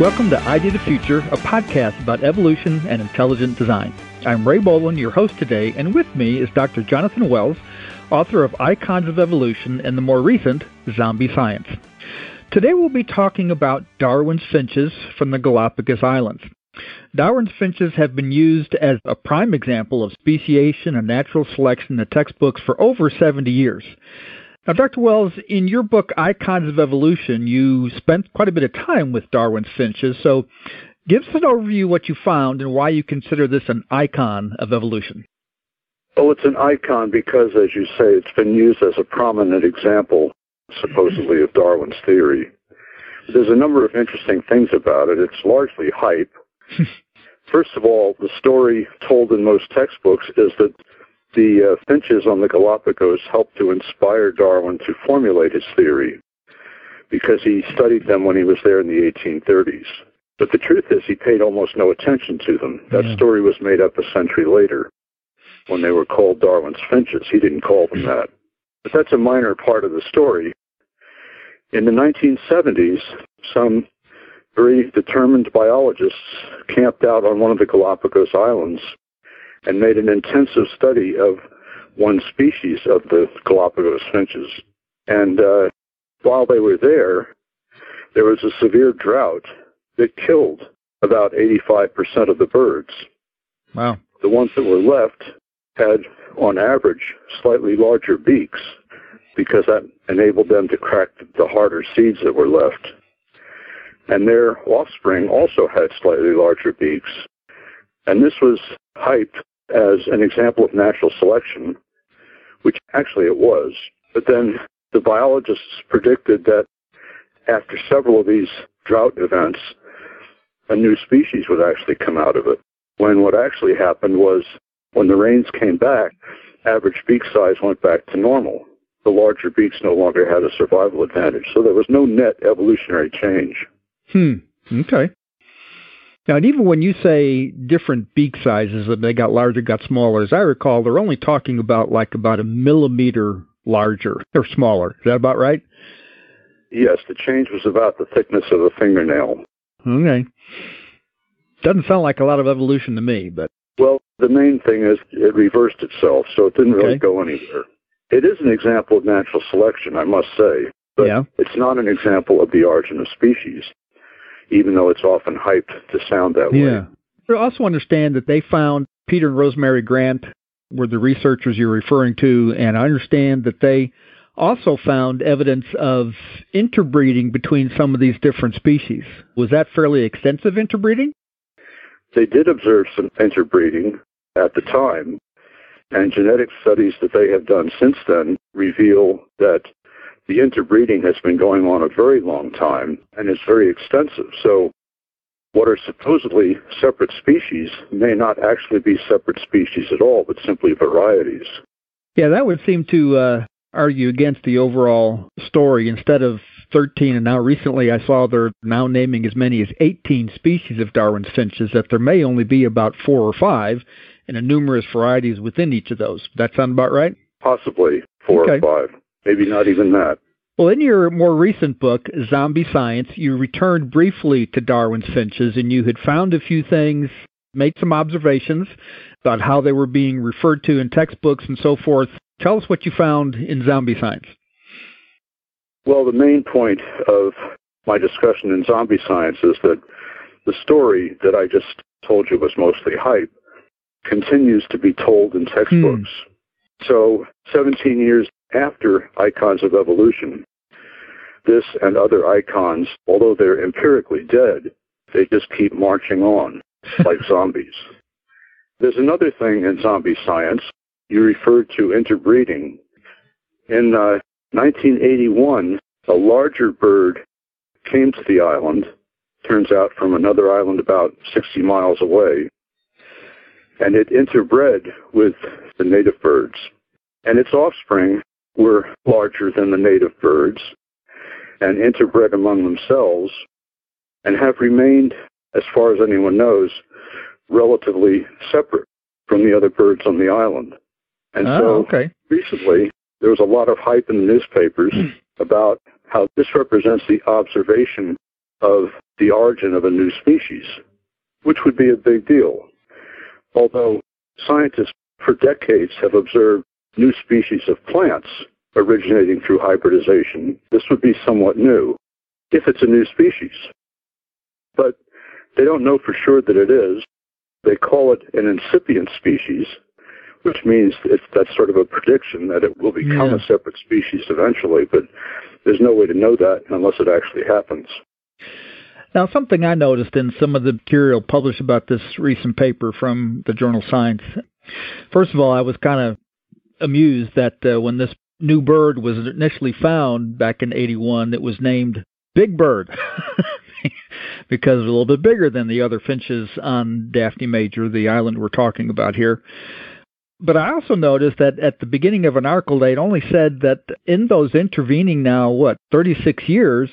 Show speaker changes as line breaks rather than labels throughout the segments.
Welcome to ID the Future, a podcast about evolution and intelligent design. I'm Ray Bohlin, your host today, and with me is Dr. Jonathan Wells, author of Icons of Evolution and the more recent Zombie Science. Today we'll be talking about Darwin's finches from the Galapagos Islands. Darwin's finches have been used as a prime example of speciation and natural selection in the textbooks for over 70 years. Now, Dr. Wells, in your book, Icons of Evolution, you spent quite a bit of time with Darwin's finches. So give us an overview of what you found and why you consider this an icon of evolution.
Well, it's an icon because, as you say, it's been used as a prominent example, supposedly, of Darwin's theory. There's a number of interesting things about it. It's largely hype. First of all, the story told in most textbooks is that the uh, finches on the Galapagos helped to inspire Darwin to formulate his theory because he studied them when he was there in the 1830s. But the truth is, he paid almost no attention to them. That yeah. story was made up a century later when they were called Darwin's finches. He didn't call them that. But that's a minor part of the story. In the 1970s, some very determined biologists camped out on one of the Galapagos Islands and made an intensive study of one species of the Galapagos finches. And uh, while they were there, there was a severe drought that killed about 85% of the birds.
Wow.
The ones that were left had, on average, slightly larger beaks because that enabled them to crack the harder seeds that were left. And their offspring also had slightly larger beaks. And this was hyped as an example of natural selection, which actually it was. But then the biologists predicted that after several of these drought events, a new species would actually come out of it. When what actually happened was when the rains came back, average beak size went back to normal. The larger beaks no longer had a survival advantage. So there was no net evolutionary change.
Hmm. Okay. Now, and even when you say different beak sizes, that they got larger, got smaller, as I recall, they're only talking about like about a millimeter larger or smaller. Is that about right?
Yes, the change was about the thickness of a fingernail.
Okay. Doesn't sound like a lot of evolution to me, but.
Well, the main thing is it reversed itself, so it didn't really okay. go anywhere. It is an example of natural selection, I must say, but
yeah.
it's not an example of the origin of species even though it's often hyped to sound that
yeah.
way.
Yeah. I also understand that they found Peter and Rosemary Grant were the researchers you're referring to, and I understand that they also found evidence of interbreeding between some of these different species. Was that fairly extensive interbreeding?
They did observe some interbreeding at the time, and genetic studies that they have done since then reveal that the interbreeding has been going on a very long time and is very extensive. So what are supposedly separate species may not actually be separate species at all, but simply varieties.
Yeah, that would seem to uh, argue against the overall story. Instead of 13, and now recently I saw they're now naming as many as 18 species of Darwin's finches, that there may only be about four or five, and a numerous varieties within each of those. That sound about right?
Possibly four okay. or five maybe not even that.
Well, in your more recent book, Zombie Science, you returned briefly to Darwin's finches and you had found a few things, made some observations about how they were being referred to in textbooks and so forth. Tell us what you found in Zombie Science.
Well, the main point of my discussion in Zombie Science is that the story that I just told you was mostly hype continues to be told in textbooks. Hmm. So, 17 years after icons of evolution. This and other icons, although they're empirically dead, they just keep marching on like zombies. There's another thing in zombie science. You referred to interbreeding. In uh, 1981, a larger bird came to the island, turns out from another island about 60 miles away, and it interbred with the native birds. And its offspring were larger than the native birds and interbred among themselves and have remained, as far as anyone knows, relatively separate from the other birds on the island. And
oh,
so
okay.
recently there was a lot of hype in the newspapers hmm. about how this represents the observation of the origin of a new species, which would be a big deal. Although scientists for decades have observed new species of plants originating through hybridization, this would be somewhat new if it's a new species. But they don't know for sure that it is. They call it an incipient species, which means it's that's sort of a prediction that it will become yeah. a separate species eventually, but there's no way to know that unless it actually happens.
Now, something I noticed in some of the material published about this recent paper from the journal Science. First of all, I was kind of amused that uh, when this new bird was initially found back in 81, it was named Big Bird because it was a little bit bigger than the other finches on Daphne Major, the island we're talking about here. But I also noticed that at the beginning of an article, they'd only said that in those intervening now, what, 36 years,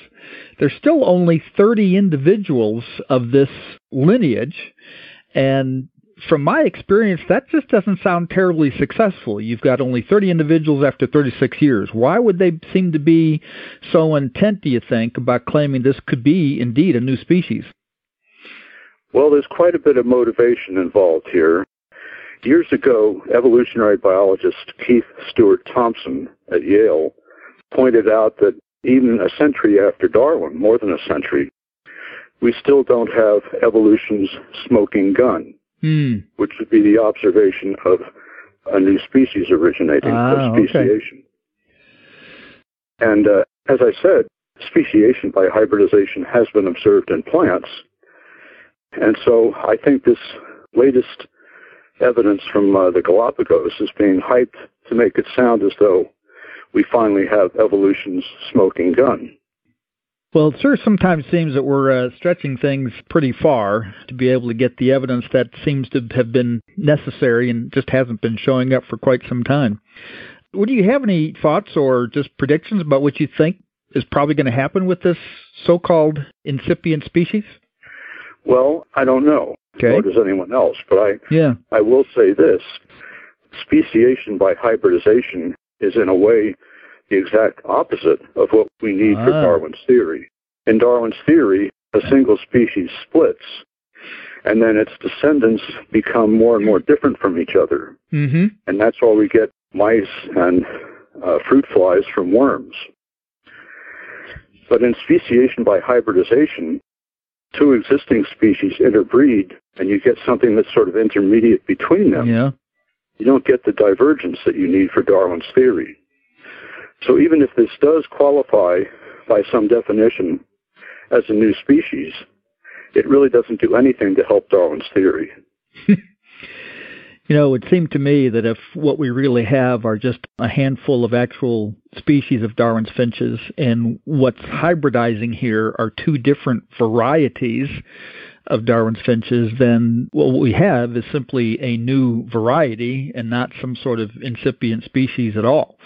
there's still only 30 individuals of this lineage. And from my experience, that just doesn't sound terribly successful. You've got only 30 individuals after 36 years. Why would they seem to be so intent, do you think, about claiming this could be indeed a new species?
Well, there's quite a bit of motivation involved here. Years ago, evolutionary biologist Keith Stewart Thomson at Yale pointed out that even a century after Darwin, more than a century, we still don't have evolution's smoking gun,
hmm.
which would be the observation of a new species originating,
ah,
speciation.
Okay.
And uh, as I said, speciation by hybridization has been observed in plants. And so I think this latest evidence from uh, the Galapagos is being hyped to make it sound as though we finally have evolution's smoking gun.
Well, it sure sometimes seems that we're uh, stretching things pretty far to be able to get the evidence that seems to have been necessary and just hasn't been showing up for quite some time. Would you have any thoughts or just predictions about what you think is probably going to happen with this so-called incipient species?
Well, I don't know.
Okay.
Nor does anyone else. But I,
yeah.
I will say this: speciation by hybridization is, in a way, the exact opposite of what we need ah. for Darwin's theory. In Darwin's theory, a single species splits, and then its descendants become more and more different from each other.
Mm-hmm.
And that's why we get mice and uh, fruit flies from worms. But in speciation by hybridization, two existing species interbreed and you get something that's sort of intermediate between them.
Yeah.
You don't get the divergence that you need for Darwin's theory. So even if this does qualify by some definition as a new species, it really doesn't do anything to help Darwin's theory.
You know, it seemed to me that if what we really have are just a handful of actual species of Darwin's finches, and what's hybridizing here are two different varieties of Darwin's finches, then what we have is simply a new variety and not some sort of incipient species at all.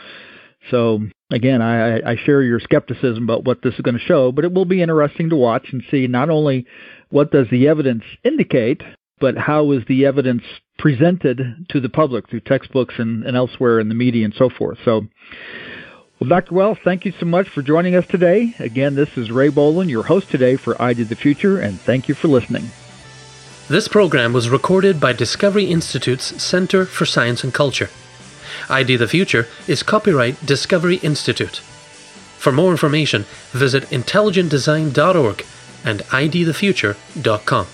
So again, I, I share your skepticism about what this is going to show, but it will be interesting to watch and see not only what does the evidence indicate, but how is the evidence presented to the public through textbooks and, and elsewhere in the media and so forth. So, well, Dr. Wells, thank you so much for joining us today. Again, this is Ray Bohlin, your host today for ID the Future, and thank you for listening.
This program was recorded by Discovery Institute's Center for Science and Culture. ID the Future is copyright Discovery Institute. For more information, visit intelligentdesign.org and idthefuture.com.